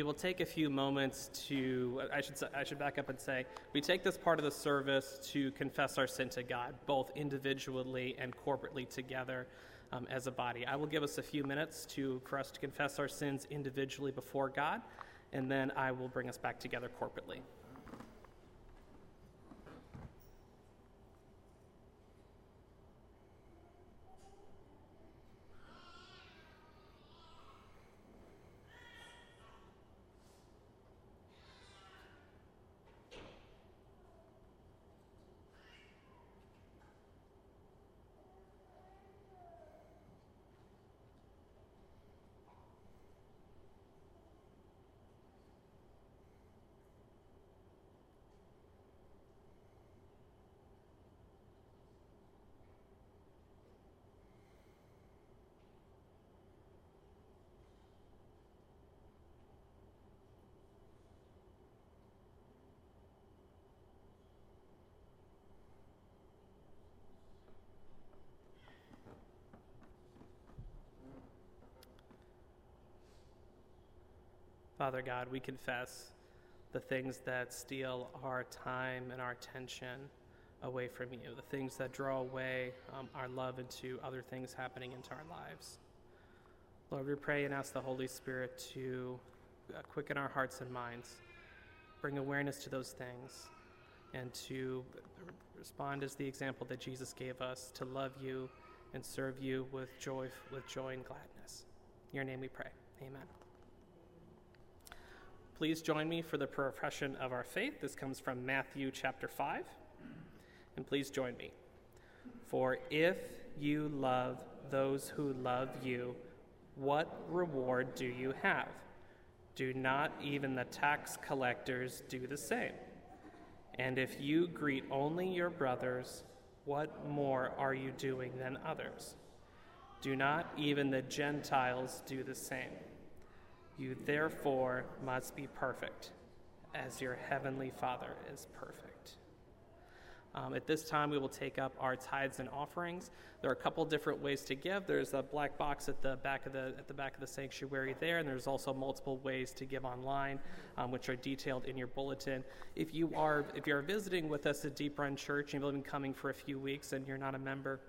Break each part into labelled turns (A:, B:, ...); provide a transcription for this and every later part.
A: We will take a few moments to, I should, I should back up and say, we take this part of the service to confess our sin to God, both individually and corporately together um, as a body. I will give us a few minutes to, for us to confess our sins individually before God, and then I will bring us back together corporately. Father God, we confess the things that steal our time and our attention away from you, the things that draw away um, our love into other things happening into our lives. Lord, we pray and ask the Holy Spirit to uh, quicken our hearts and minds, bring awareness to those things, and to respond as the example that Jesus gave us to love you and serve you with joy, with joy and gladness. In your name we pray. Amen. Please join me for the profession of our faith. This comes from Matthew chapter 5. And please join me. For if you love those who love you, what reward do you have? Do not even the tax collectors do the same? And if you greet only your brothers, what more are you doing than others? Do not even the Gentiles do the same? You therefore must be perfect, as your heavenly Father is perfect. Um, at this time, we will take up our tithes and offerings. There are a couple different ways to give. There's a black box at the back of the at the back of the sanctuary there, and there's also multiple ways to give online, um, which are detailed in your bulletin. If you are if you are visiting with us at Deep Run Church and you've been coming for a few weeks and you're not a member,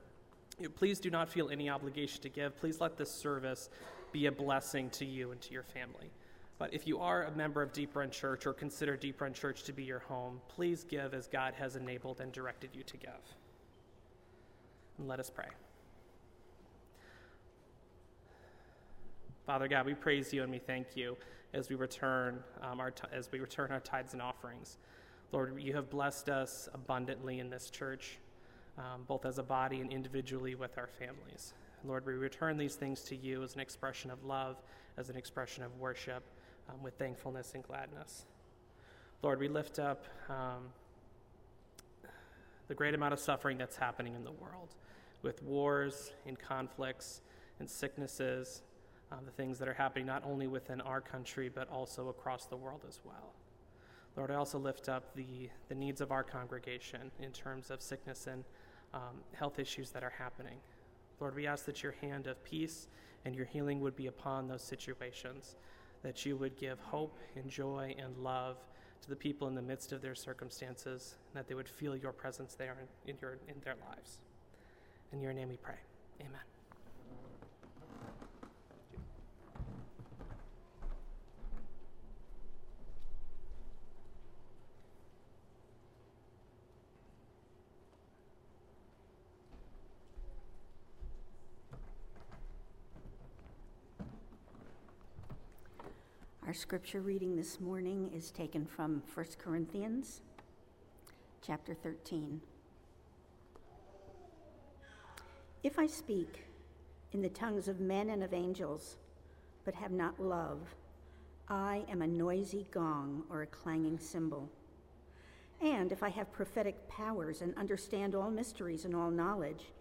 A: please do not feel any obligation to give. Please let this service be a blessing to you and to your family. But if you are a member of Deep Run Church or consider Deep Run Church to be your home, please give as God has enabled and directed you to give. And let us pray. Father God, we praise you and we thank you as we return um, our t- as we return our tithes and offerings. Lord, you have blessed us abundantly in this church, um, both as a body and individually with our families. Lord, we return these things to you as an expression of love, as an expression of worship, um, with thankfulness and gladness. Lord, we lift up um, the great amount of suffering that's happening in the world with wars and conflicts and sicknesses, uh, the things that are happening not only within our country, but also across the world as well. Lord, I also lift up the, the needs of our congregation in terms of sickness and um, health issues that are happening. Lord, we ask that your hand of peace and your healing would be upon those situations, that you would give hope and joy and love to the people in the midst of their circumstances, and that they would feel your presence there in, in, your, in their lives. In your name we pray. Amen.
B: Our scripture reading this morning is taken from 1 Corinthians chapter 13. If I speak in the tongues of men and of angels, but have not love, I am a noisy gong or a clanging cymbal. And if I have prophetic powers and understand all mysteries and all knowledge,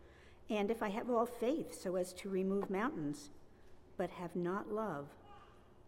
B: and if I have all faith so as to remove mountains, but have not love,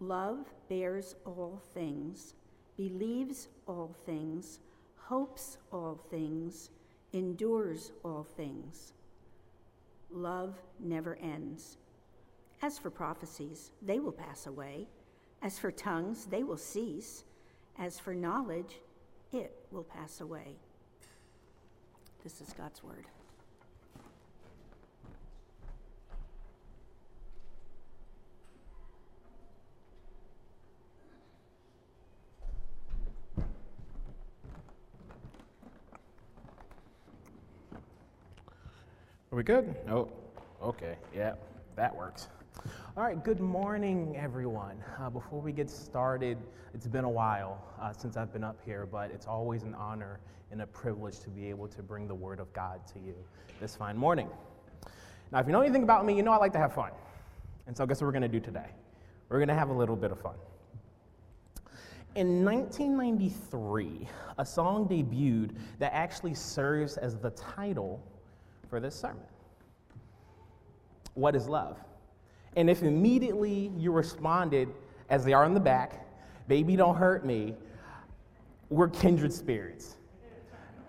B: Love bears all things, believes all things, hopes all things, endures all things. Love never ends. As for prophecies, they will pass away. As for tongues, they will cease. As for knowledge, it will pass away. This is God's word.
C: Are we good? Oh, okay. Yeah, that works. All right, good morning, everyone. Uh, before we get started, it's been a while uh, since I've been up here, but it's always an honor and a privilege to be able to bring the Word of God to you this fine morning. Now, if you know anything about me, you know I like to have fun. And so, guess what we're going to do today? We're going to have a little bit of fun. In 1993, a song debuted that actually serves as the title for this sermon. What is love? And if immediately you responded, as they are in the back, baby, don't hurt me, we're kindred spirits.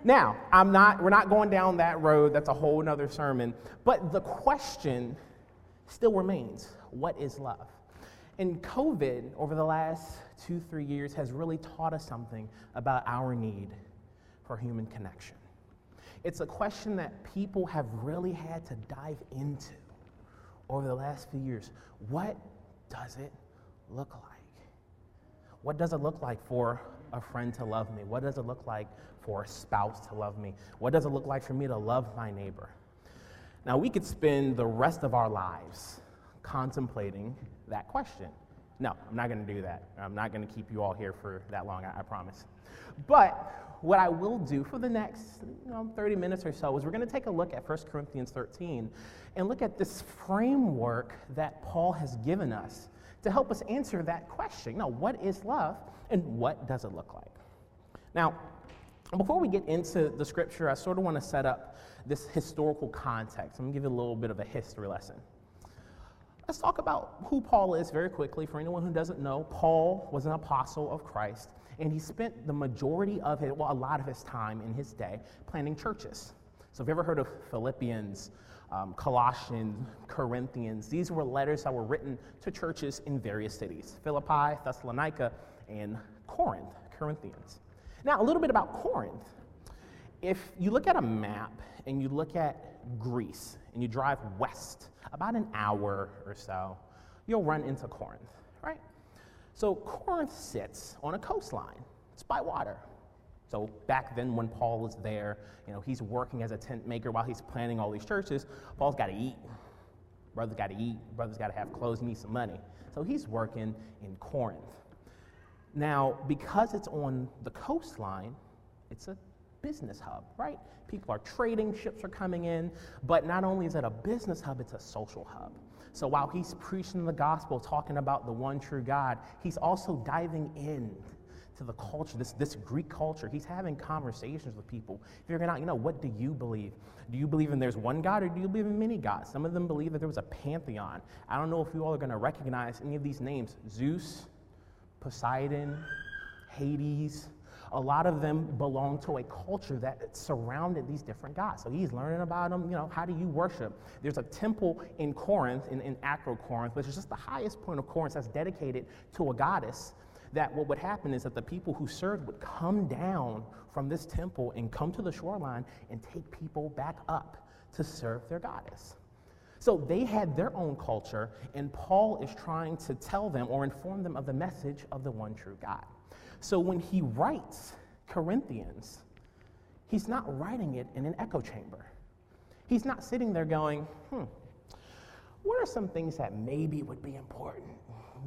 C: Now, I'm not, we're not going down that road, that's a whole other sermon, but the question still remains what is love? And COVID, over the last two, three years, has really taught us something about our need for human connection. It's a question that people have really had to dive into over the last few years. What does it look like? What does it look like for a friend to love me? What does it look like for a spouse to love me? What does it look like for me to love my neighbor? Now, we could spend the rest of our lives contemplating that question. No, I'm not going to do that. I'm not going to keep you all here for that long, I, I promise. But what I will do for the next you know, 30 minutes or so is we're going to take a look at 1 Corinthians 13 and look at this framework that Paul has given us to help us answer that question. Now, what is love and what does it look like? Now, before we get into the scripture, I sort of want to set up this historical context. I'm going to give you a little bit of a history lesson. Let's talk about who Paul is very quickly. For anyone who doesn't know, Paul was an apostle of Christ and he spent the majority of his, well, a lot of his time in his day planning churches. So, if you ever heard of Philippians, um, Colossians, Corinthians, these were letters that were written to churches in various cities Philippi, Thessalonica, and Corinth, Corinthians. Now, a little bit about Corinth. If you look at a map and you look at Greece and you drive west about an hour or so, you'll run into Corinth, right? So Corinth sits on a coastline. It's by water. So back then when Paul was there, you know, he's working as a tent maker while he's planning all these churches. Paul's got to eat. Brothers got to eat. Brothers got to have clothes, need some money. So he's working in Corinth. Now, because it's on the coastline, it's a business hub, right? People are trading, ships are coming in, but not only is it a business hub, it's a social hub. So while he's preaching the gospel, talking about the one true God, he's also diving in to the culture, this, this Greek culture. He's having conversations with people, figuring out, you know, what do you believe? Do you believe in there's one God or do you believe in many gods? Some of them believe that there was a pantheon. I don't know if you all are going to recognize any of these names Zeus, Poseidon, Hades, a lot of them belong to a culture that surrounded these different gods. So he's learning about them. You know, how do you worship? There's a temple in Corinth, in, in Acrocorinth, which is just the highest point of Corinth that's dedicated to a goddess. That what would happen is that the people who served would come down from this temple and come to the shoreline and take people back up to serve their goddess. So they had their own culture, and Paul is trying to tell them or inform them of the message of the one true God. So when he writes Corinthians, he's not writing it in an echo chamber. He's not sitting there going, hmm, what are some things that maybe would be important?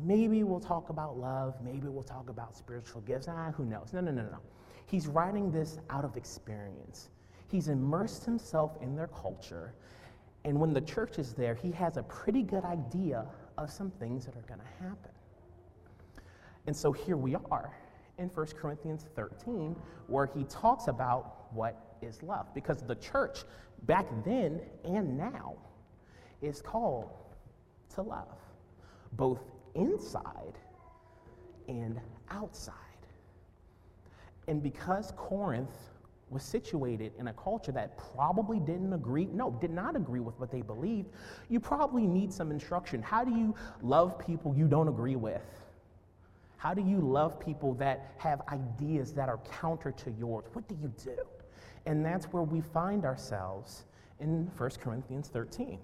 C: Maybe we'll talk about love. Maybe we'll talk about spiritual gifts. Ah, who knows? No, no, no, no. He's writing this out of experience. He's immersed himself in their culture, And when the church is there, he has a pretty good idea of some things that are going to happen. And so here we are in 1 Corinthians 13, where he talks about what is love. Because the church back then and now is called to love, both inside and outside. And because Corinth was situated in a culture that probably didn't agree, no, did not agree with what they believed, you probably need some instruction. How do you love people you don't agree with? How do you love people that have ideas that are counter to yours? What do you do? And that's where we find ourselves in 1 Corinthians 13.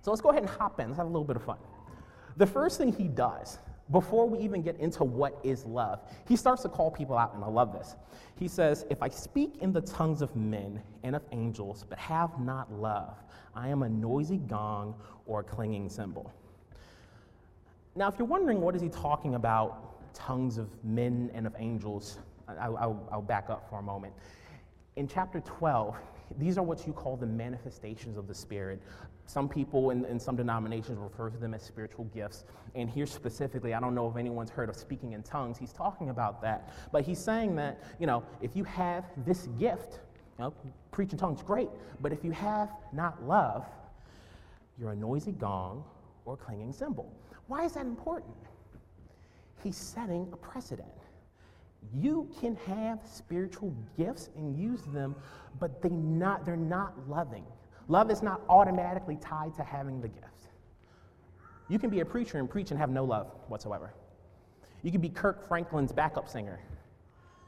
C: So let's go ahead and hop in. Let's have a little bit of fun. The first thing he does before we even get into what is love, he starts to call people out, and I love this. He says, If I speak in the tongues of men and of angels, but have not love, I am a noisy gong or a clanging cymbal. Now, if you're wondering what is he talking about, tongues of men and of angels, I'll, I'll, I'll back up for a moment. In chapter 12, these are what you call the manifestations of the Spirit. Some people in, in some denominations refer to them as spiritual gifts. And here specifically, I don't know if anyone's heard of speaking in tongues. He's talking about that. But he's saying that, you know, if you have this gift, you know, preaching tongues, great. But if you have not love, you're a noisy gong or clanging cymbal. Why is that important? He's setting a precedent. You can have spiritual gifts and use them, but they not, they're not loving. Love is not automatically tied to having the gift. You can be a preacher and preach and have no love whatsoever. You can be Kirk Franklin's backup singer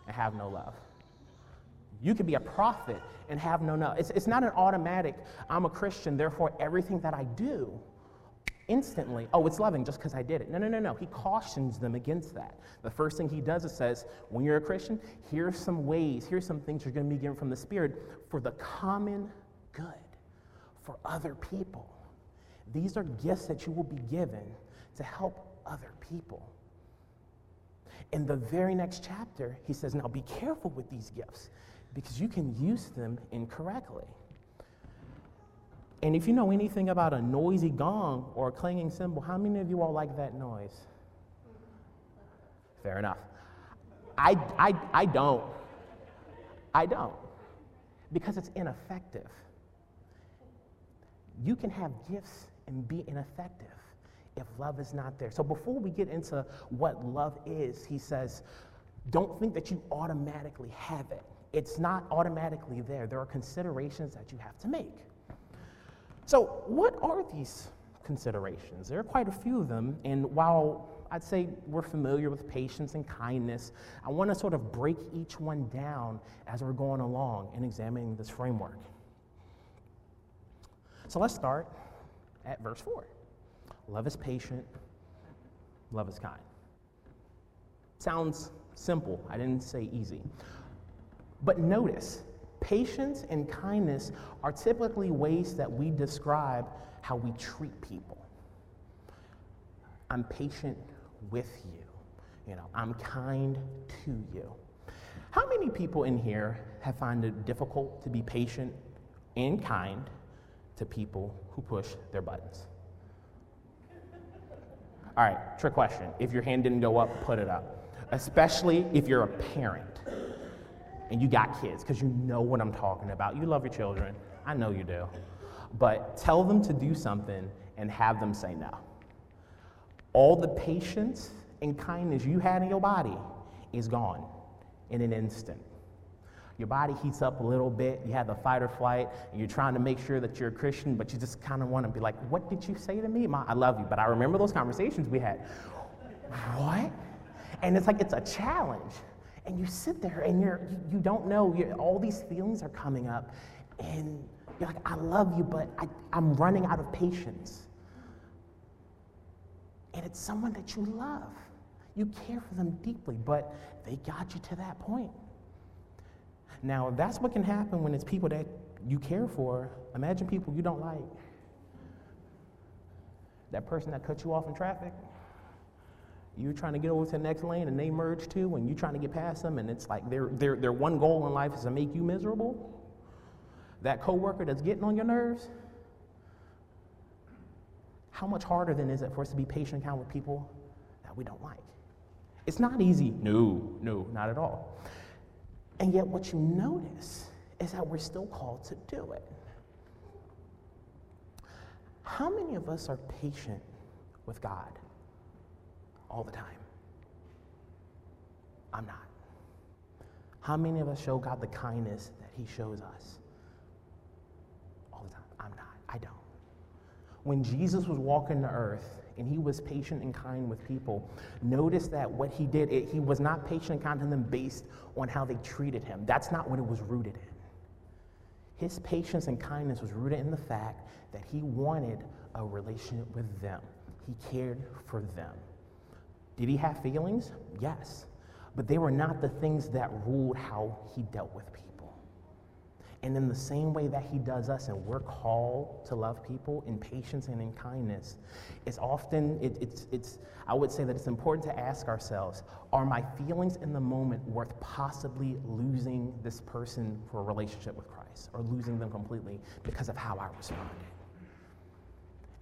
C: and have no love. You can be a prophet and have no love. It's, it's not an automatic, I'm a Christian, therefore everything that I do instantly, oh, it's loving just because I did it. No, no, no, no. He cautions them against that. The first thing he does is says, when you're a Christian, here's some ways, here's some things you're going to be given from the Spirit for the common good, for other people. These are gifts that you will be given to help other people. In the very next chapter, he says, now be careful with these gifts because you can use them incorrectly. And if you know anything about a noisy gong or a clanging cymbal, how many of you all like that noise? Fair enough. I, I, I don't. I don't. Because it's ineffective. You can have gifts and be ineffective if love is not there. So before we get into what love is, he says, don't think that you automatically have it. It's not automatically there. There are considerations that you have to make. So, what are these considerations? There are quite a few of them, and while I'd say we're familiar with patience and kindness, I want to sort of break each one down as we're going along and examining this framework. So, let's start at verse 4. Love is patient, love is kind. Sounds simple. I didn't say easy. But notice, Patience and kindness are typically ways that we describe how we treat people. I'm patient with you. You know, I'm kind to you. How many people in here have found it difficult to be patient and kind to people who push their buttons? All right, trick question. If your hand didn't go up, put it up. Especially if you're a parent and you got kids, because you know what I'm talking about. You love your children. I know you do. But tell them to do something and have them say no. All the patience and kindness you had in your body is gone in an instant. Your body heats up a little bit, you have the fight or flight, and you're trying to make sure that you're a Christian, but you just kind of want to be like, What did you say to me? Ma, I love you. But I remember those conversations we had. What? And it's like, it's a challenge. And you sit there and you're, you, don't know, all these feelings are coming up, and you're like, I love you, but I, I'm running out of patience. And it's someone that you love. You care for them deeply, but they got you to that point. Now, that's what can happen when it's people that you care for. Imagine people you don't like. That person that cut you off in traffic, you're trying to get over to the next lane and they merge too, and you're trying to get past them, and it's like their, their, their one goal in life is to make you miserable. That coworker that's getting on your nerves, how much harder then is it for us to be patient kind with people that we don't like? It's not easy. No, no, not at all. And yet, what you notice is that we're still called to do it. How many of us are patient with God all the time? I'm not. How many of us show God the kindness that He shows us all the time? I'm not. I don't. When Jesus was walking the earth and he was patient and kind with people, notice that what he did, it, he was not patient and kind to them based on how they treated him. That's not what it was rooted in. His patience and kindness was rooted in the fact that he wanted a relationship with them. He cared for them. Did he have feelings? Yes. But they were not the things that ruled how he dealt with people. And in the same way that he does us, and we're called to love people in patience and in kindness, it's often, it, it's, it's, I would say that it's important to ask ourselves are my feelings in the moment worth possibly losing this person for a relationship with Christ or losing them completely because of how I responded?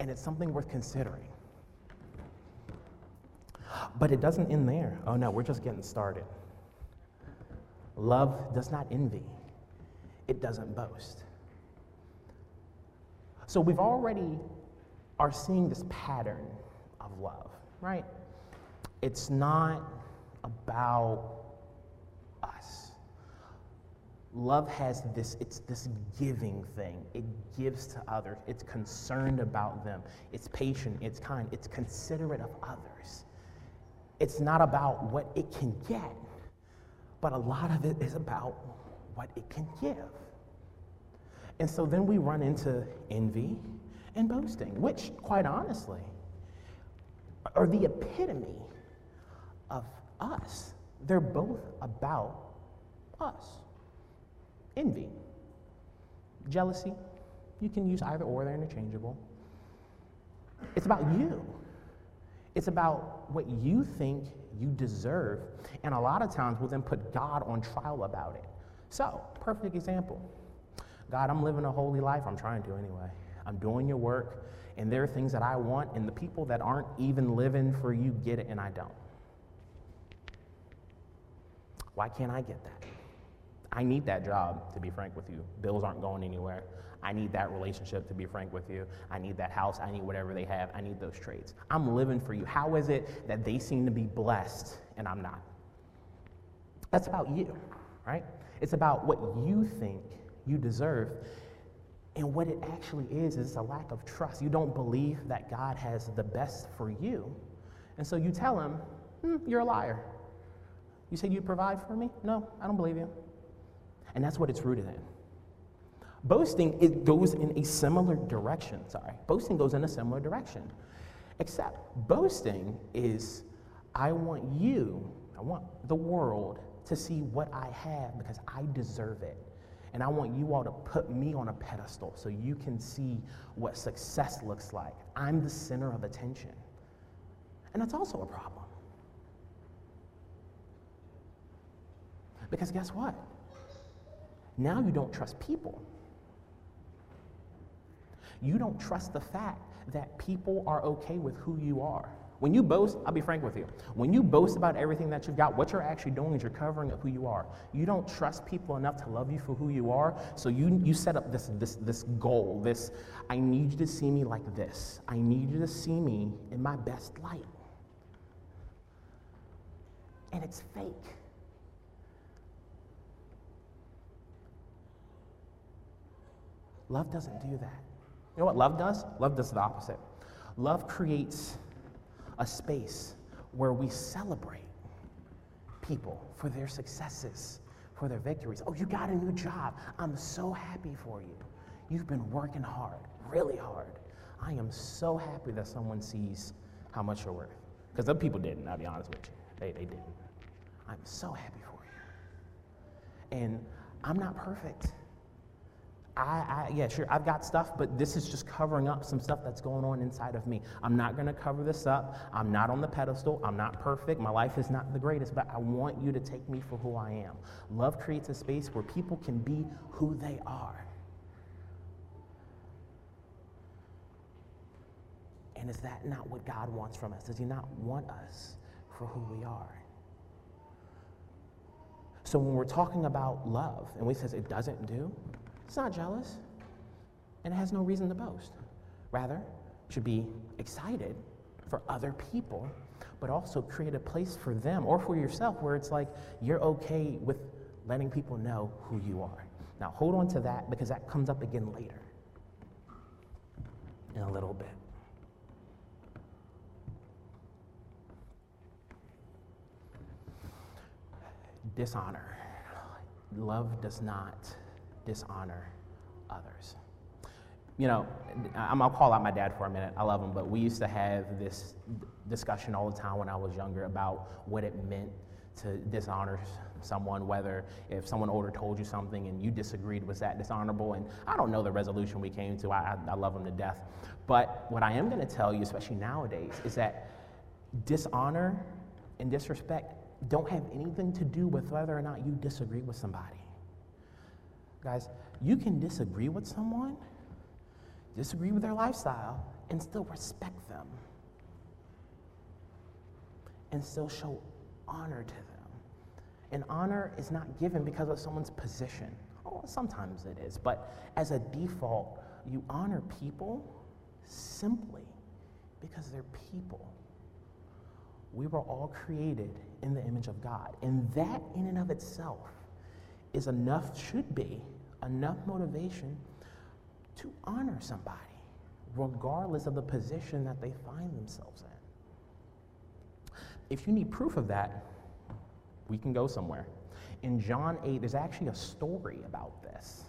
C: And it's something worth considering. But it doesn't end there. Oh no, we're just getting started. Love does not envy, it doesn't boast. So we've already are seeing this pattern of love, right? It's not about us. Love has this, it's this giving thing. It gives to others. It's concerned about them. It's patient, it's kind, it's considerate of others. It's not about what it can get, but a lot of it is about what it can give. And so then we run into envy and boasting, which, quite honestly, are the epitome of us. They're both about us. Envy, jealousy, you can use either or, they're interchangeable. It's about you. It's about what you think you deserve, and a lot of times we'll then put God on trial about it. So, perfect example God, I'm living a holy life. I'm trying to anyway. I'm doing your work, and there are things that I want, and the people that aren't even living for you get it, and I don't. Why can't I get that? I need that job, to be frank with you. Bills aren't going anywhere. I need that relationship, to be frank with you. I need that house. I need whatever they have. I need those traits. I'm living for you. How is it that they seem to be blessed and I'm not? That's about you, right? It's about what you think you deserve. And what it actually is, is a lack of trust. You don't believe that God has the best for you. And so you tell him, hmm, You're a liar. You say you'd provide for me? No, I don't believe you. And that's what it's rooted in. Boasting, it goes in a similar direction. Sorry. Boasting goes in a similar direction. Except boasting is, I want you, I want the world to see what I have because I deserve it. And I want you all to put me on a pedestal so you can see what success looks like. I'm the center of attention. And that's also a problem. Because guess what? Now you don't trust people. You don't trust the fact that people are okay with who you are. When you boast, I'll be frank with you. When you boast about everything that you've got, what you're actually doing is you're covering up who you are. You don't trust people enough to love you for who you are, so you, you set up this, this, this goal, this, I need you to see me like this. I need you to see me in my best light. And it's fake. Love doesn't do that. You know what love does? Love does the opposite. Love creates a space where we celebrate people for their successes, for their victories. Oh, you got a new job. I'm so happy for you. You've been working hard, really hard. I am so happy that someone sees how much you're worth. Because other people didn't, I'll be honest with you. They, they didn't. I'm so happy for you. And I'm not perfect. I, I, yeah, sure, I've got stuff, but this is just covering up some stuff that's going on inside of me. I'm not going to cover this up. I'm not on the pedestal. I'm not perfect. My life is not the greatest, but I want you to take me for who I am. Love creates a space where people can be who they are. And is that not what God wants from us? Does He not want us for who we are? So when we're talking about love and we says it doesn't do, it's not jealous and it has no reason to boast. Rather, should be excited for other people, but also create a place for them or for yourself where it's like you're okay with letting people know who you are. Now, hold on to that because that comes up again later in a little bit. Dishonor. Love does not dishonor others. You know, I'm, I'll call out my dad for a minute. I love him, but we used to have this discussion all the time when I was younger about what it meant to dishonor someone, whether if someone older told you something and you disagreed, was that dishonorable? And I don't know the resolution we came to. I, I, love them to death. But what I am going to tell you, especially nowadays, is that dishonor and disrespect don't have anything to do with whether or not you disagree with somebody. Guys, you can disagree with someone, disagree with their lifestyle, and still respect them, and still show honor to them. And honor is not given because of someone's position. Oh, sometimes it is, but as a default, you honor people simply because they're people. We were all created in the image of God. And that, in and of itself, is enough, should be enough motivation to honor somebody, regardless of the position that they find themselves in. If you need proof of that, we can go somewhere. In John 8, there's actually a story about this.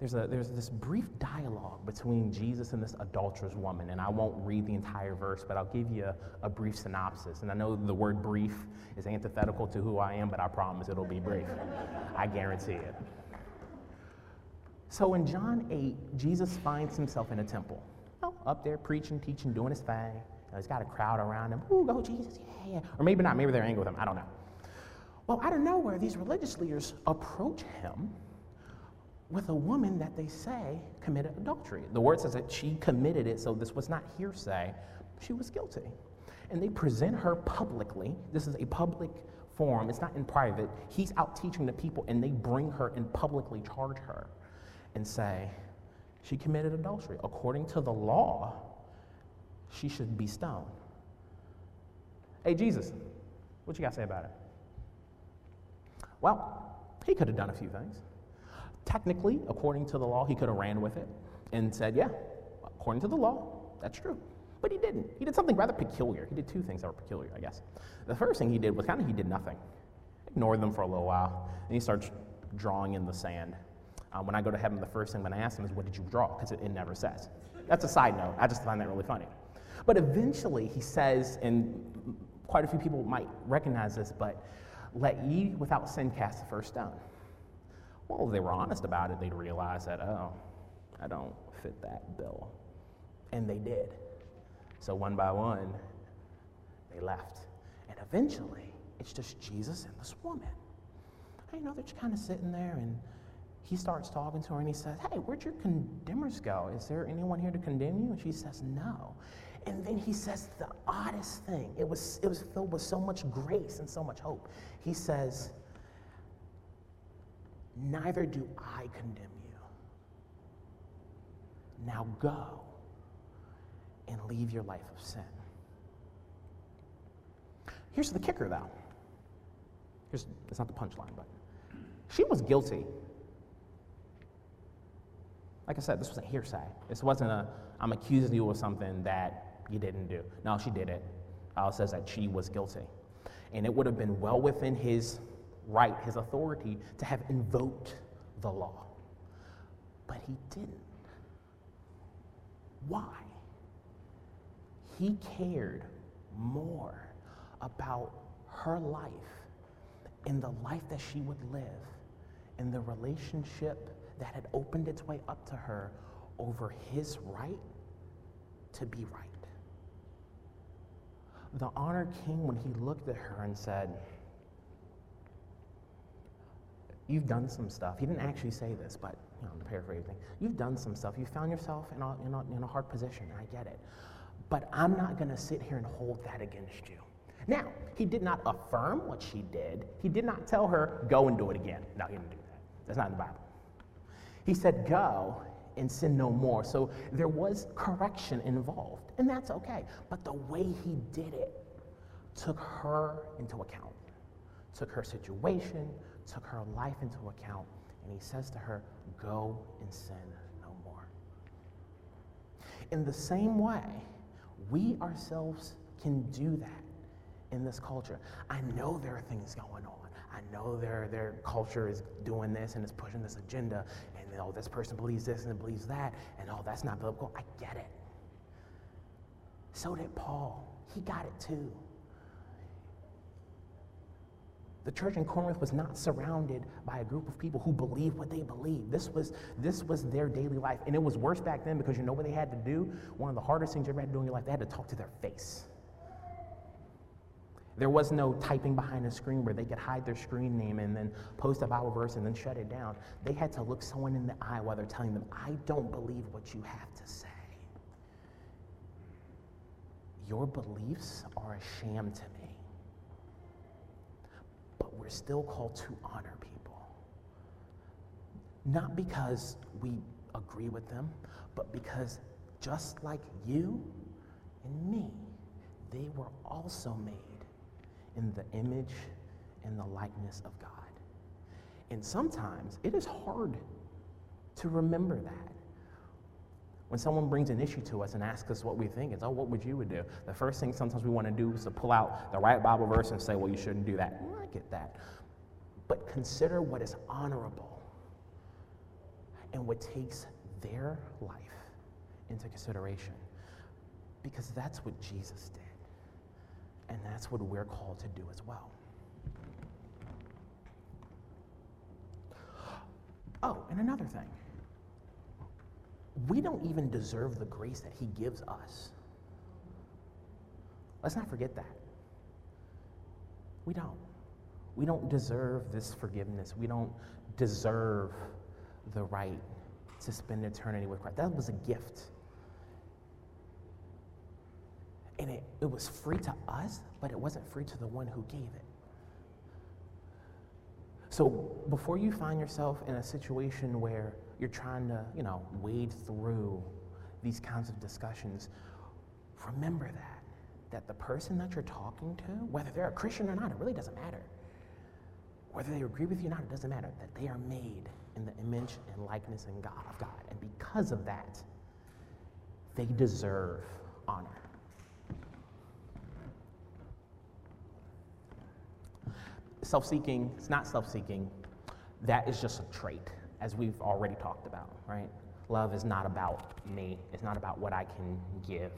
C: There's, a, there's this brief dialogue between Jesus and this adulterous woman, and I won't read the entire verse, but I'll give you a, a brief synopsis. And I know the word brief is antithetical to who I am, but I promise it'll be brief. I guarantee it. So in John 8, Jesus finds himself in a temple, oh. up there preaching, teaching, doing his thing. You know, he's got a crowd around him. Ooh, go Jesus, yeah, yeah. Or maybe not, maybe they're angry with him. I don't know. Well, out of nowhere, these religious leaders approach him with a woman that they say committed adultery. The word says that she committed it, so this was not hearsay. She was guilty. And they present her publicly. This is a public forum, it's not in private. He's out teaching the people, and they bring her and publicly charge her and say, She committed adultery. According to the law, she should be stoned. Hey, Jesus, what you got to say about it? Well, he could have done a few things. Technically, according to the law, he could have ran with it and said, Yeah, according to the law, that's true. But he didn't. He did something rather peculiar. He did two things that were peculiar, I guess. The first thing he did was kind of he did nothing, ignored them for a little while, and he starts drawing in the sand. Um, when I go to heaven, the first thing when I ask him is, What did you draw? Because it, it never says. That's a side note. I just find that really funny. But eventually, he says, and quite a few people might recognize this, but let ye without sin cast the first stone. Well, if they were honest about it, they'd realize that, oh, I don't fit that bill. And they did. So one by one, they left. And eventually, it's just Jesus and this woman. And, you know, they're just kind of sitting there, and he starts talking to her, and he says, Hey, where'd your condemners go? Is there anyone here to condemn you? And she says, No. And then he says the oddest thing. It was, it was filled with so much grace and so much hope. He says, Neither do I condemn you. Now go and leave your life of sin. Here's the kicker, though. Here's, it's not the punchline, but she was guilty. Like I said, this wasn't hearsay. This wasn't a, I'm accusing you of something that you didn't do. No, she did it. Al says that she was guilty. And it would have been well within his right, his authority, to have invoked the law. But he didn't. Why? He cared more about her life and the life that she would live and the relationship that had opened its way up to her over his right to be right the honor came when he looked at her and said, You've done some stuff. He didn't actually say this, but you know, to paraphrase, you've done some stuff. You found yourself in a, in, a, in a hard position, I get it. but I'm not going to sit here and hold that against you. Now, he did not affirm what she did. He did not tell her, go and do it again. No, he didn't do that. That's not in the Bible. He said, go and sin no more. So there was correction involved, and that's okay. But the way he did it took her into account, took her situation, took her life into account, and he says to her, go and sin no more. In the same way, we ourselves can do that in this culture. I know there are things going on. I know their, their culture is doing this and is pushing this agenda, oh, this person believes this and believes that, and oh, that's not biblical. I get it. So did Paul. He got it too. The church in Corinth was not surrounded by a group of people who believed what they believed. This was, this was their daily life. And it was worse back then because you know what they had to do? One of the hardest things you ever had to do in your life, they had to talk to their face. There was no typing behind a screen where they could hide their screen name and then post a Bible verse and then shut it down. They had to look someone in the eye while they're telling them, I don't believe what you have to say. Your beliefs are a sham to me. But we're still called to honor people. Not because we agree with them, but because just like you and me, they were also made in the image and the likeness of God. And sometimes it is hard to remember that. When someone brings an issue to us and asks us what we think, it's, oh, what would you would do? The first thing sometimes we want to do is to pull out the right Bible verse and say, well, you shouldn't do that. Well, I get that. But consider what is honorable and what takes their life into consideration. Because that's what Jesus did. And that's what we're called to do as well. Oh, and another thing. We don't even deserve the grace that He gives us. Let's not forget that. We don't. We don't deserve this forgiveness. We don't deserve the right to spend eternity with Christ. That was a gift. And it, it was free to us, but it wasn't free to the one who gave it. So before you find yourself in a situation where you're trying to, you know, wade through these kinds of discussions, remember that. That the person that you're talking to, whether they're a Christian or not, it really doesn't matter. Whether they agree with you or not, it doesn't matter. That they are made in the image and likeness in God, of God. And because of that, they deserve honor. Self seeking, it's not self seeking. That is just a trait, as we've already talked about, right? Love is not about me, it's not about what I can give.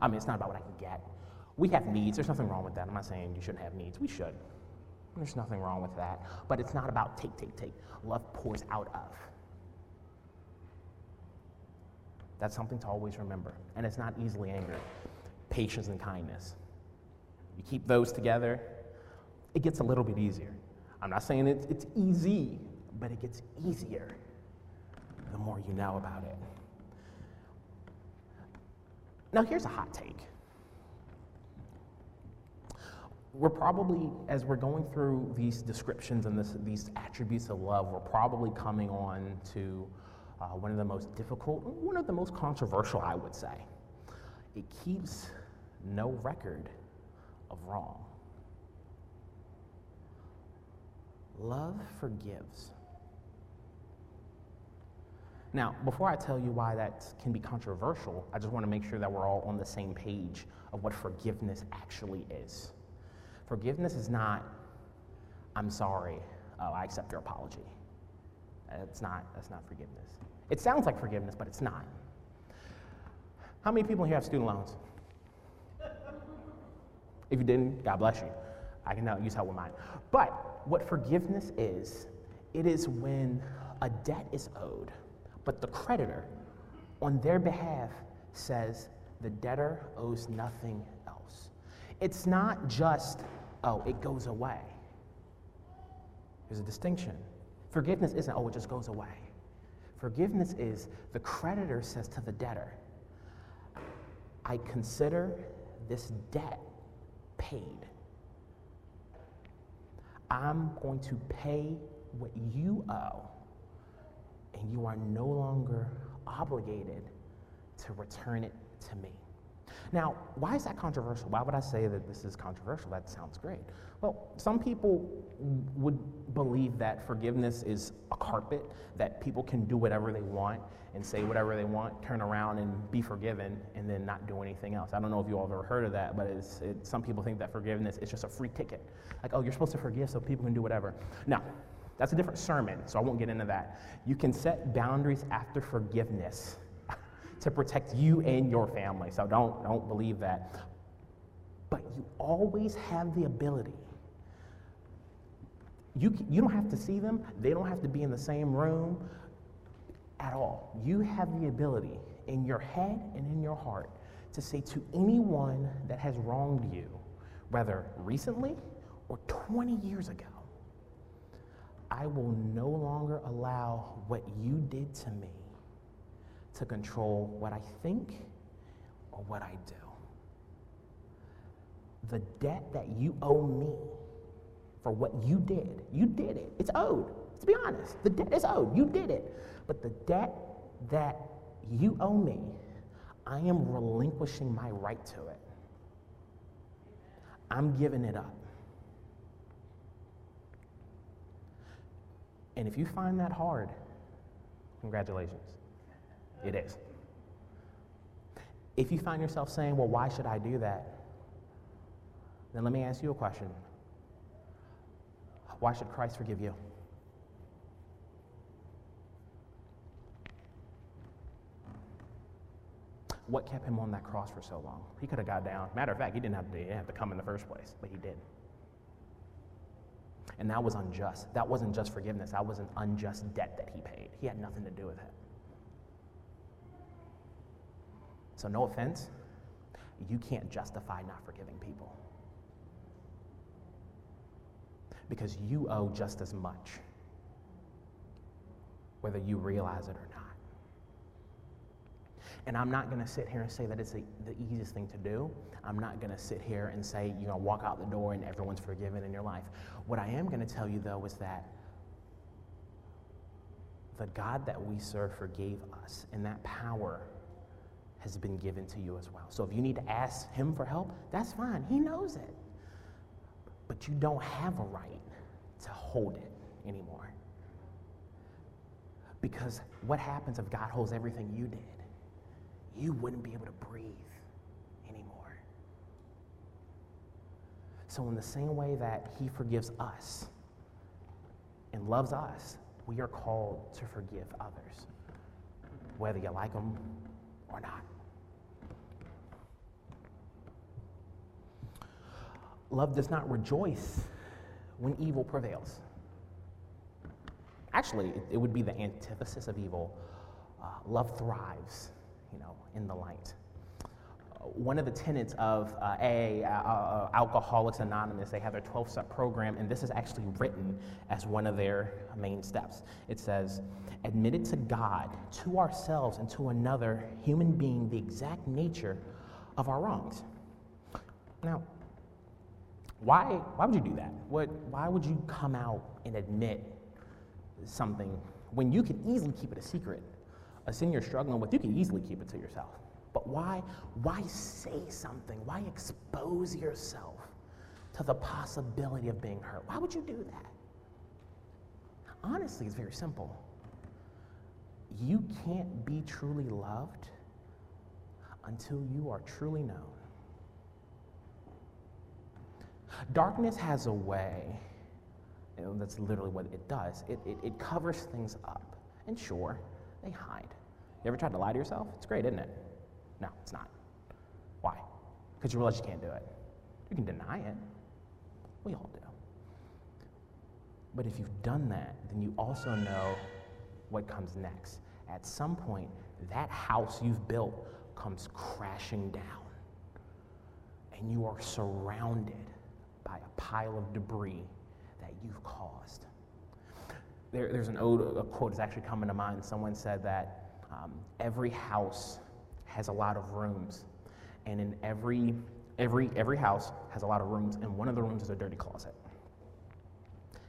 C: I mean, it's not about what I can get. We have needs, there's nothing wrong with that. I'm not saying you shouldn't have needs, we should. There's nothing wrong with that. But it's not about take, take, take. Love pours out of. That's something to always remember. And it's not easily angered. Patience and kindness. You keep those together, it gets a little bit easier. I'm not saying it's, it's easy, but it gets easier the more you know about it. Now, here's a hot take. We're probably, as we're going through these descriptions and this, these attributes of love, we're probably coming on to uh, one of the most difficult, one of the most controversial, I would say. It keeps no record of wrong. Love forgives. Now, before I tell you why that can be controversial, I just want to make sure that we're all on the same page of what forgiveness actually is. Forgiveness is not, I'm sorry, oh, I accept your apology. That's not, that's not forgiveness. It sounds like forgiveness, but it's not. How many people here have student loans? If you didn't, God bless you. I can now use help with mine. But what forgiveness is it is when a debt is owed, but the creditor, on their behalf, says the debtor owes nothing else. It's not just, oh, it goes away. There's a distinction. Forgiveness isn't, oh, it just goes away. Forgiveness is the creditor says to the debtor, I consider this debt paid. I'm going to pay what you owe, and you are no longer obligated to return it to me. Now, why is that controversial? Why would I say that this is controversial? That sounds great. Well, some people would believe that forgiveness is a carpet, that people can do whatever they want and say whatever they want, turn around and be forgiven, and then not do anything else. I don't know if you all have ever heard of that, but it's, it, some people think that forgiveness is just a free ticket. Like, oh, you're supposed to forgive so people can do whatever. No, that's a different sermon, so I won't get into that. You can set boundaries after forgiveness to protect you and your family. So don't, don't believe that. But you always have the ability. You, you don't have to see them, they don't have to be in the same room at all. You have the ability in your head and in your heart to say to anyone that has wronged you, whether recently or 20 years ago, I will no longer allow what you did to me to control what I think or what I do. The debt that you owe me for what you did, you did it. It's owed. Let's be honest. The debt is owed. You did it. But the debt that you owe me, I am relinquishing my right to it. I'm giving it up. And if you find that hard, congratulations. It is. If you find yourself saying, well, why should I do that? Then let me ask you a question. Why should Christ forgive you? What kept him on that cross for so long? He could have got down. Matter of fact, he didn't have to, didn't have to come in the first place, but he did. And that was unjust. That wasn't just forgiveness, that was an unjust debt that he paid. He had nothing to do with it. So, no offense, you can't justify not forgiving people. Because you owe just as much, whether you realize it or not. And I'm not going to sit here and say that it's the, easiest thing to do. I'm not going to sit here and say you're going to walk out the door and everyone's forgiven in your life. What I am going to tell you, though, is that the God that we serve forgave us, and that power has been given to you as well. So if you need to ask Him for help, that's fine. He knows it. But you don't have a right to hold it anymore. Because what happens if God holds everything you did? You wouldn't be able to breathe anymore. So, in the same way that He forgives us and loves us, we are called to forgive others, whether you like them or not. Love does not rejoice when evil prevails. Actually, it, would be the antithesis of evil. Uh, love thrives, you know, in the light. Uh, one of the tenets of uh, AA, uh, uh, Alcoholics Anonymous, they have their 12 step program, and this is actually written as one of their main steps. It says, admitted to God, to ourselves, and to another human being the exact nature of our wrongs. Now, why, why would you do that? What, why would you come out and admit something when you could easily keep it a secret? A sin you're struggling with, you can easily keep it to yourself. But why, why say something? Why expose yourself to the possibility of being hurt? Why would you do that? Honestly, it's very simple. You can't be truly loved until you are truly known. Darkness has a way, that's literally what it does. It, it, it covers things up. And sure, they hide. You ever tried to lie to yourself? It's great, isn't it? No, it's not. Why? Because you realize you can't do it. You can deny it. We all do. But if you've done that, then you also know what comes next. At some point, that house you've built comes crashing down, and you are surrounded by a pile of debris that you've caused. There, there's an ode, a quote that's actually coming to mind. Someone said that um, every house has a lot of rooms, And in every, every, every house has a lot of rooms, and one of the rooms is a dirty closet.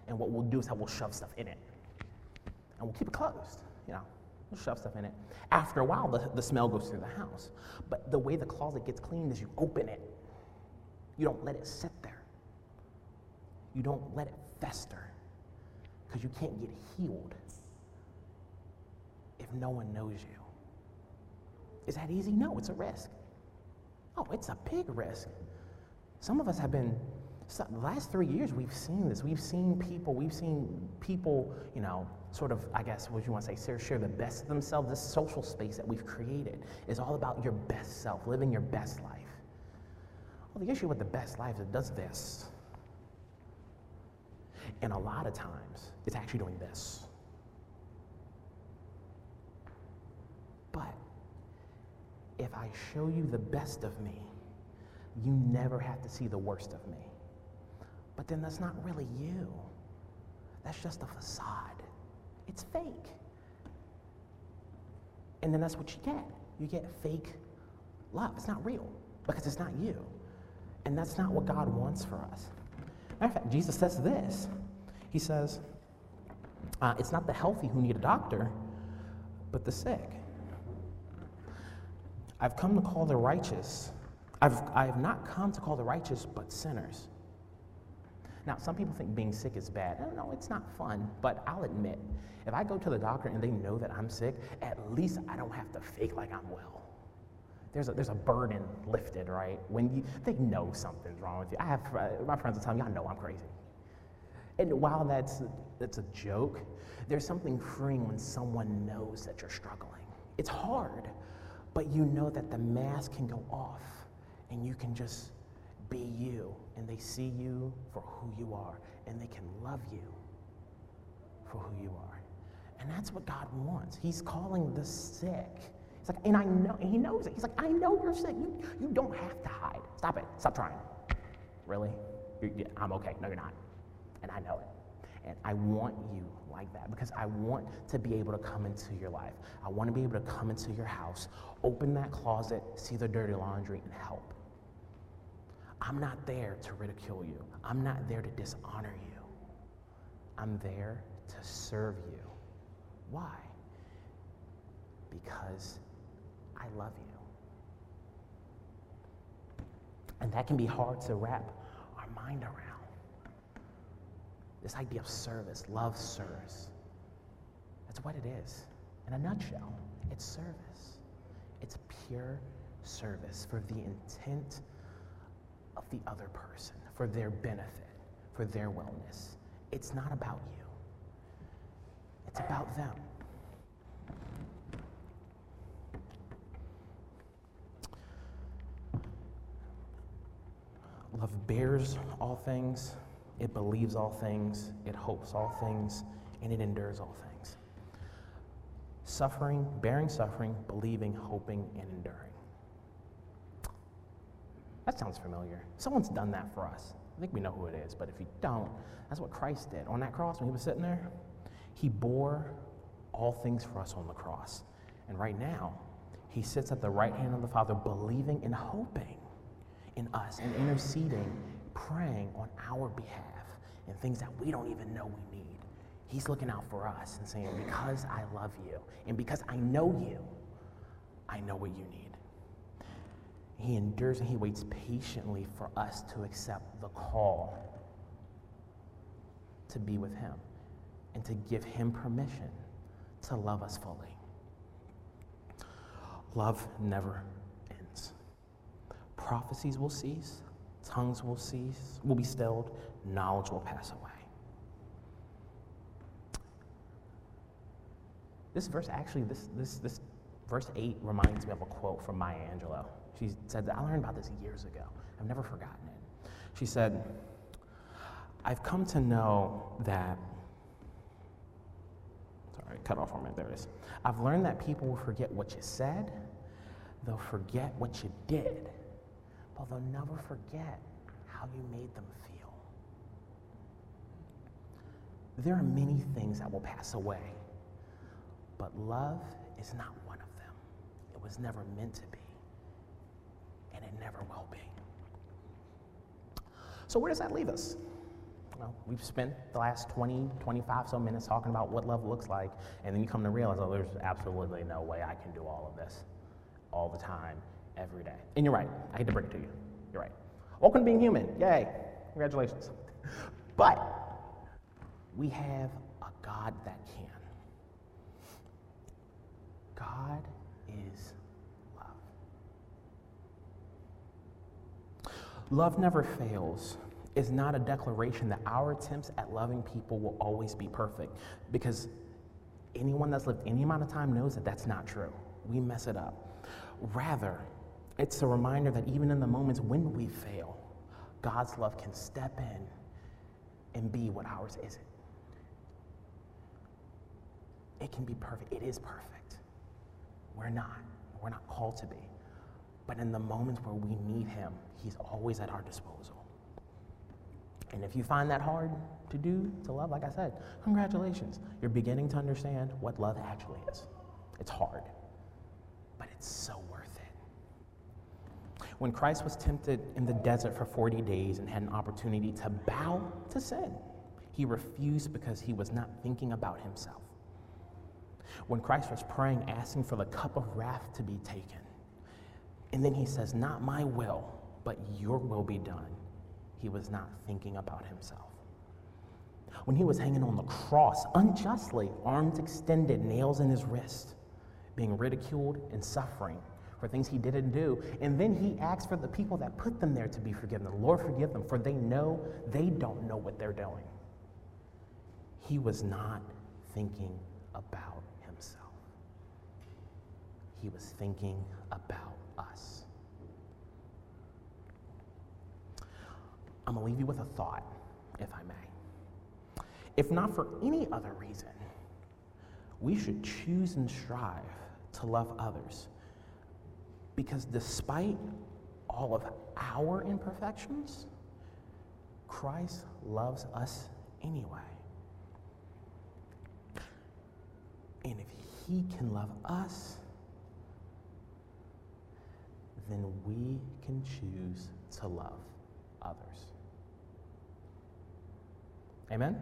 C: And what we'll do is that we'll shove stuff in it. And we'll keep it closed, you know. We'll shove stuff in it. After a while, the, the smell goes through the house. But the way the closet gets cleaned is you open it. You don't let it sit there. You don't let it fester. Because you can't get healed if no one knows you. Is that easy? No, it's a risk. Oh, it's a big risk. Some of us have been, the last three years, we've seen this. We've seen people, we've seen people, you know, sort of, I guess, what you want to say, share the best of themselves. This social space that we've created is all about your best self, living your best life. Well, the issue with the best life is it does this. And a lot of times, it's actually doing this. But if I show you the best of me, you never have to see the worst of me. But then that's not really you. That's just a facade. It's fake. And then that's what you get. You get fake love. It's not real because it's not you. And that's not what God wants for us. Matter of fact, Jesus says this. He says, uh, It's not the healthy who need a doctor, but the sick. I've come to call the righteous. I've, I have not come to call the righteous, but sinners. Now, some people think being sick is bad. No, no, it's not fun, but I'll admit, if I go to the doctor and they know that I'm sick, at least I don't have to fake like I'm well. There's a, there's a burden lifted, right? When you, they know something's wrong with you. I have, my friends will tell me, I know I'm crazy. And while that's, that's a joke, there's something freeing when someone knows that you're struggling. It's hard, but you know that the mask can go off and you can just be you and they see you for who you are and they can love you for who you are. And that's what God wants. He's calling the sick. He's like, and I know, and he knows it. He's like, I know you're sick. You, you don't have to hide. Stop it. Stop trying. Really? You're, I'm okay. No, you're not. And I know it. And I want you like that because I want to be able to come into your life. I want to be able to come into your house, open that closet, see the dirty laundry, and help. I'm not there to ridicule you, I'm not there to dishonor you. I'm there to serve you. Why? Because I love you. And that can be hard to wrap our mind around. This idea of service, love serves. That's what it is. In a nutshell, it's service. It's pure service for the intent of the other person, for their benefit, for their wellness. It's not about you, it's about them. Love bears all things, it believes all things, it hopes all things, and it endures all things. Suffering, bearing suffering, believing, hoping, and enduring. That sounds familiar. Someone's done that for us. I think we know who it is, but if you don't, that's what Christ did. On that cross, when he was sitting there, he bore all things for us on the cross. And right now, he sits at the right hand of the Father, believing and hoping in us and interceding praying on our behalf and things that we don't even know we need. He's looking out for us and saying, Because I love you and because I know you, I know what you need. He endures and he waits patiently for us to accept the call to be with him and to give him permission to love us fully. Love never. Prophecies will cease, tongues will cease, will be stilled, knowledge will pass away. This verse actually, this, this, this verse 8 reminds me of a quote from Maya Angelou. She said, I learned about this years ago. I've never forgotten it. She said, I've come to know that, sorry, cut off a minute, there it is. I've learned that people will forget what you said, they'll forget what you did, but they'll never forget how you made them feel. There are many things that will pass away, but love is not one of them. It was never meant to be, and it never will be. So, where does that leave us? Well, we've spent the last 20, 25 so minutes talking about what love looks like, and then you come to realize, oh, there's absolutely no way I can do all of this all the time, every day. And you're right. I hate to break it to you. You're right. Welcome to being human. Yay. Congratulations. But we have a God that can. God is love. Love never fails is not a declaration that our attempts at loving people will always be perfect because anyone that's lived any amount of time knows that that's not true. We mess it up. Rather, it's a reminder that even in the moments when we fail, God's love can step in and be what ours isn't. It can be perfect. It is perfect. We're not. We're not called to be. But in the moments where we need Him, He's always at our disposal. And if you find that hard to do, to love, like I said, congratulations. You're beginning to understand what love actually is. It's hard, but it's so worth it. When Christ was tempted in the desert for 40 days and had an opportunity to bow to sin, he refused because he was not thinking about himself. When Christ was praying, asking for the cup of wrath to be taken, and then he says, Not my will, but your will be done he was not thinking about himself. When he was hanging on the cross, unjustly, arms extended, nails in his wrist, being ridiculed and suffering for things he didn't do. And then he asks for the people that put them there to be forgiven. The Lord, forgive them, for they know they don't know what they're doing. He was not thinking about himself, he was thinking about us. I'm going to leave you with a thought, if I may. If not for any other reason, we should choose and strive to love others. Because despite all of our imperfections, Christ loves us anyway. And if he can love us, then we can choose to love others. Amen?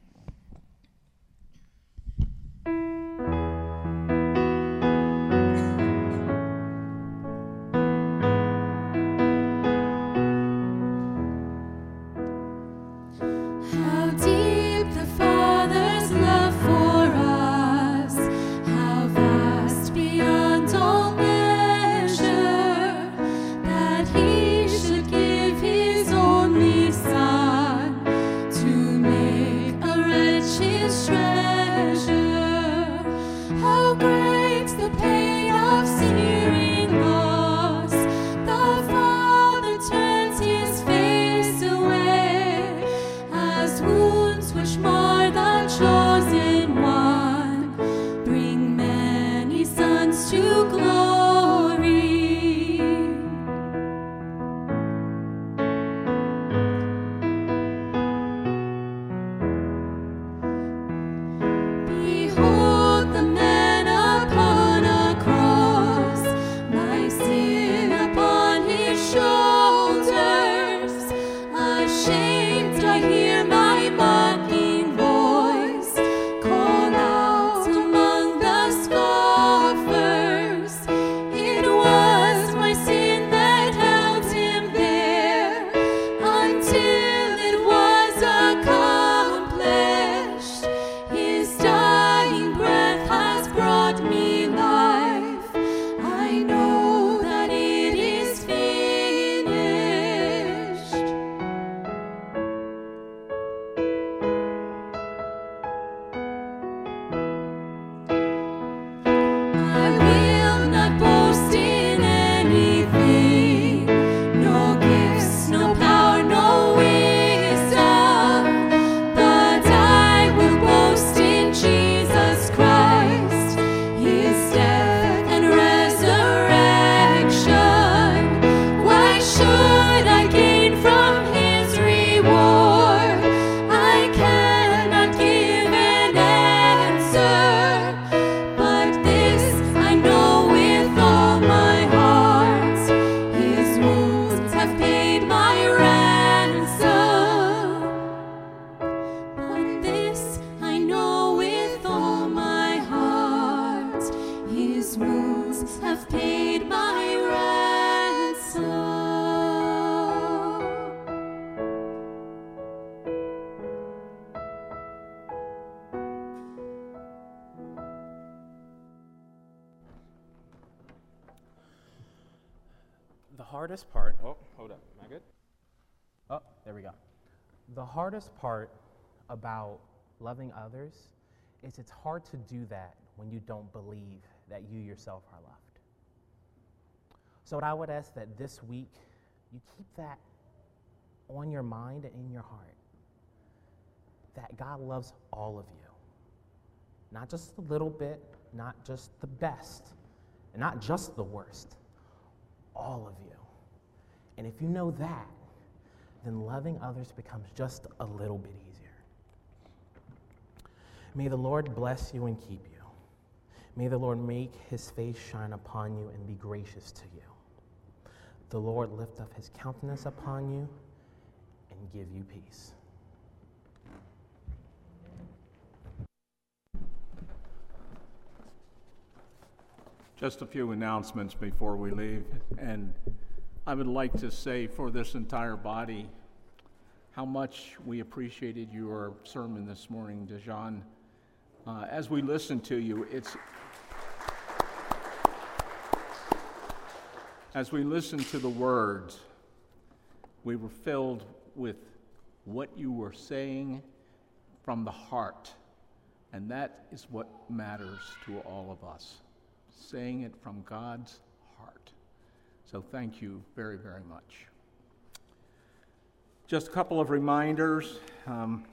C: Hardest part, oh, hold up, am I good? Oh, there we go. The hardest part about loving others is it's hard to do that when you don't believe that you yourself are loved. So, what I would ask that this week you keep that on your mind and in your heart that God loves all of you. Not just a little bit, not just the best, and not just the worst, all of you. And if you know that, then loving others becomes just a little bit easier. May the Lord bless you and keep you. May the Lord make his face shine upon you and be gracious to you. The Lord lift up his countenance upon you and give you peace.
D: Just a few announcements before we leave. And I would like to say for this entire body how much we appreciated your sermon this morning, Dejan. Uh, as we listen to you, it's. As we listen to the words, we were filled with what you were saying from the heart. And that is what matters to all of us saying it from God's heart. So thank you very, very much. Just a couple of reminders. Um,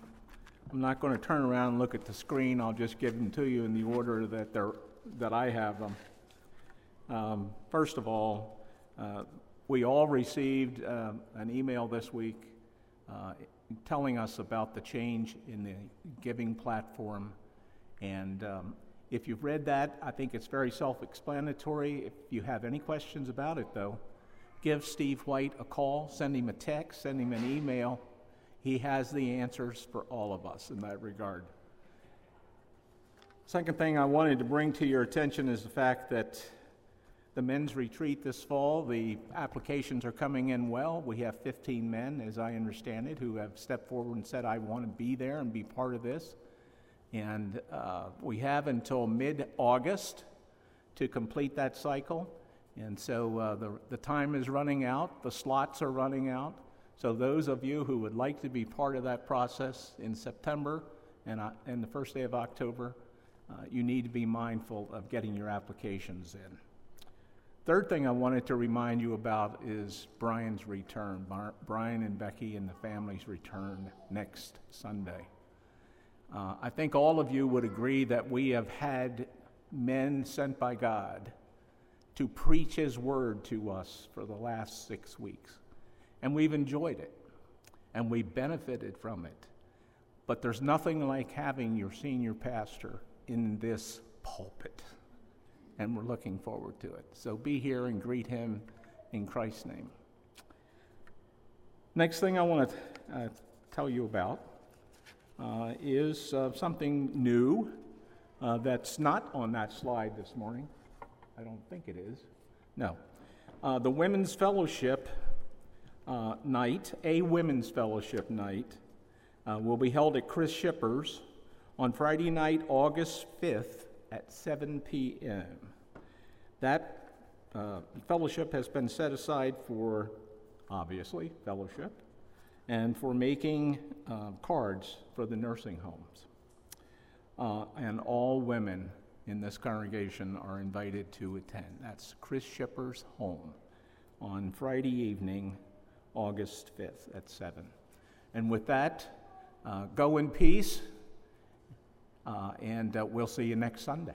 D: I'm not going to turn around and look at the screen. I'll just give them to you in the order that, they're, that I have them. Um, first of all, uh, we all received uh, an email this week uh, telling us about the change in the giving platform. And um, if you've read that, I think it's very self explanatory. If you have any questions about it, though, give Steve White a call, send him a text, send him an email. He has the answers for all of us in that regard. Second thing I wanted to bring to your attention is the fact that the men's retreat this fall, the applications are coming in well. We have 15 men, as I understand it, who have stepped forward and said, I want to be there and be part of this. And uh, we have until mid August to complete that cycle. And so uh, the, the time is running out, the slots are running out. So, those of you who would like to be part of that process in September and, uh, and the first day of October, uh, you need to be mindful of getting your applications in. Third thing I wanted to remind you about is Brian's return. Brian and Becky and the family's return next Sunday. Uh, I think all of you would agree that we have had men sent by God to preach His word to us for the last six weeks. And we've enjoyed it, and we benefited from it. But there's nothing like having your senior pastor in this pulpit. And we're looking forward to it. So be here and greet him in Christ's name. Next thing I want to uh, tell you about uh, is uh, something new uh, that's not on that slide this morning. I don't think it is. No. Uh, the Women's Fellowship uh, night, a Women's Fellowship night, uh, will be held at Chris Shipper's on Friday night, August 5th at 7 p.m. That fellowship has been set aside for, obviously, fellowship and for making uh, cards for the nursing homes. Uh, and all women in this congregation are invited to attend. That's Chris Shipper's home on Friday evening, August 5th at 7. And with that, uh, go in peace, uh, and uh, we'll see you next Sunday.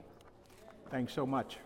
D: Thanks so much.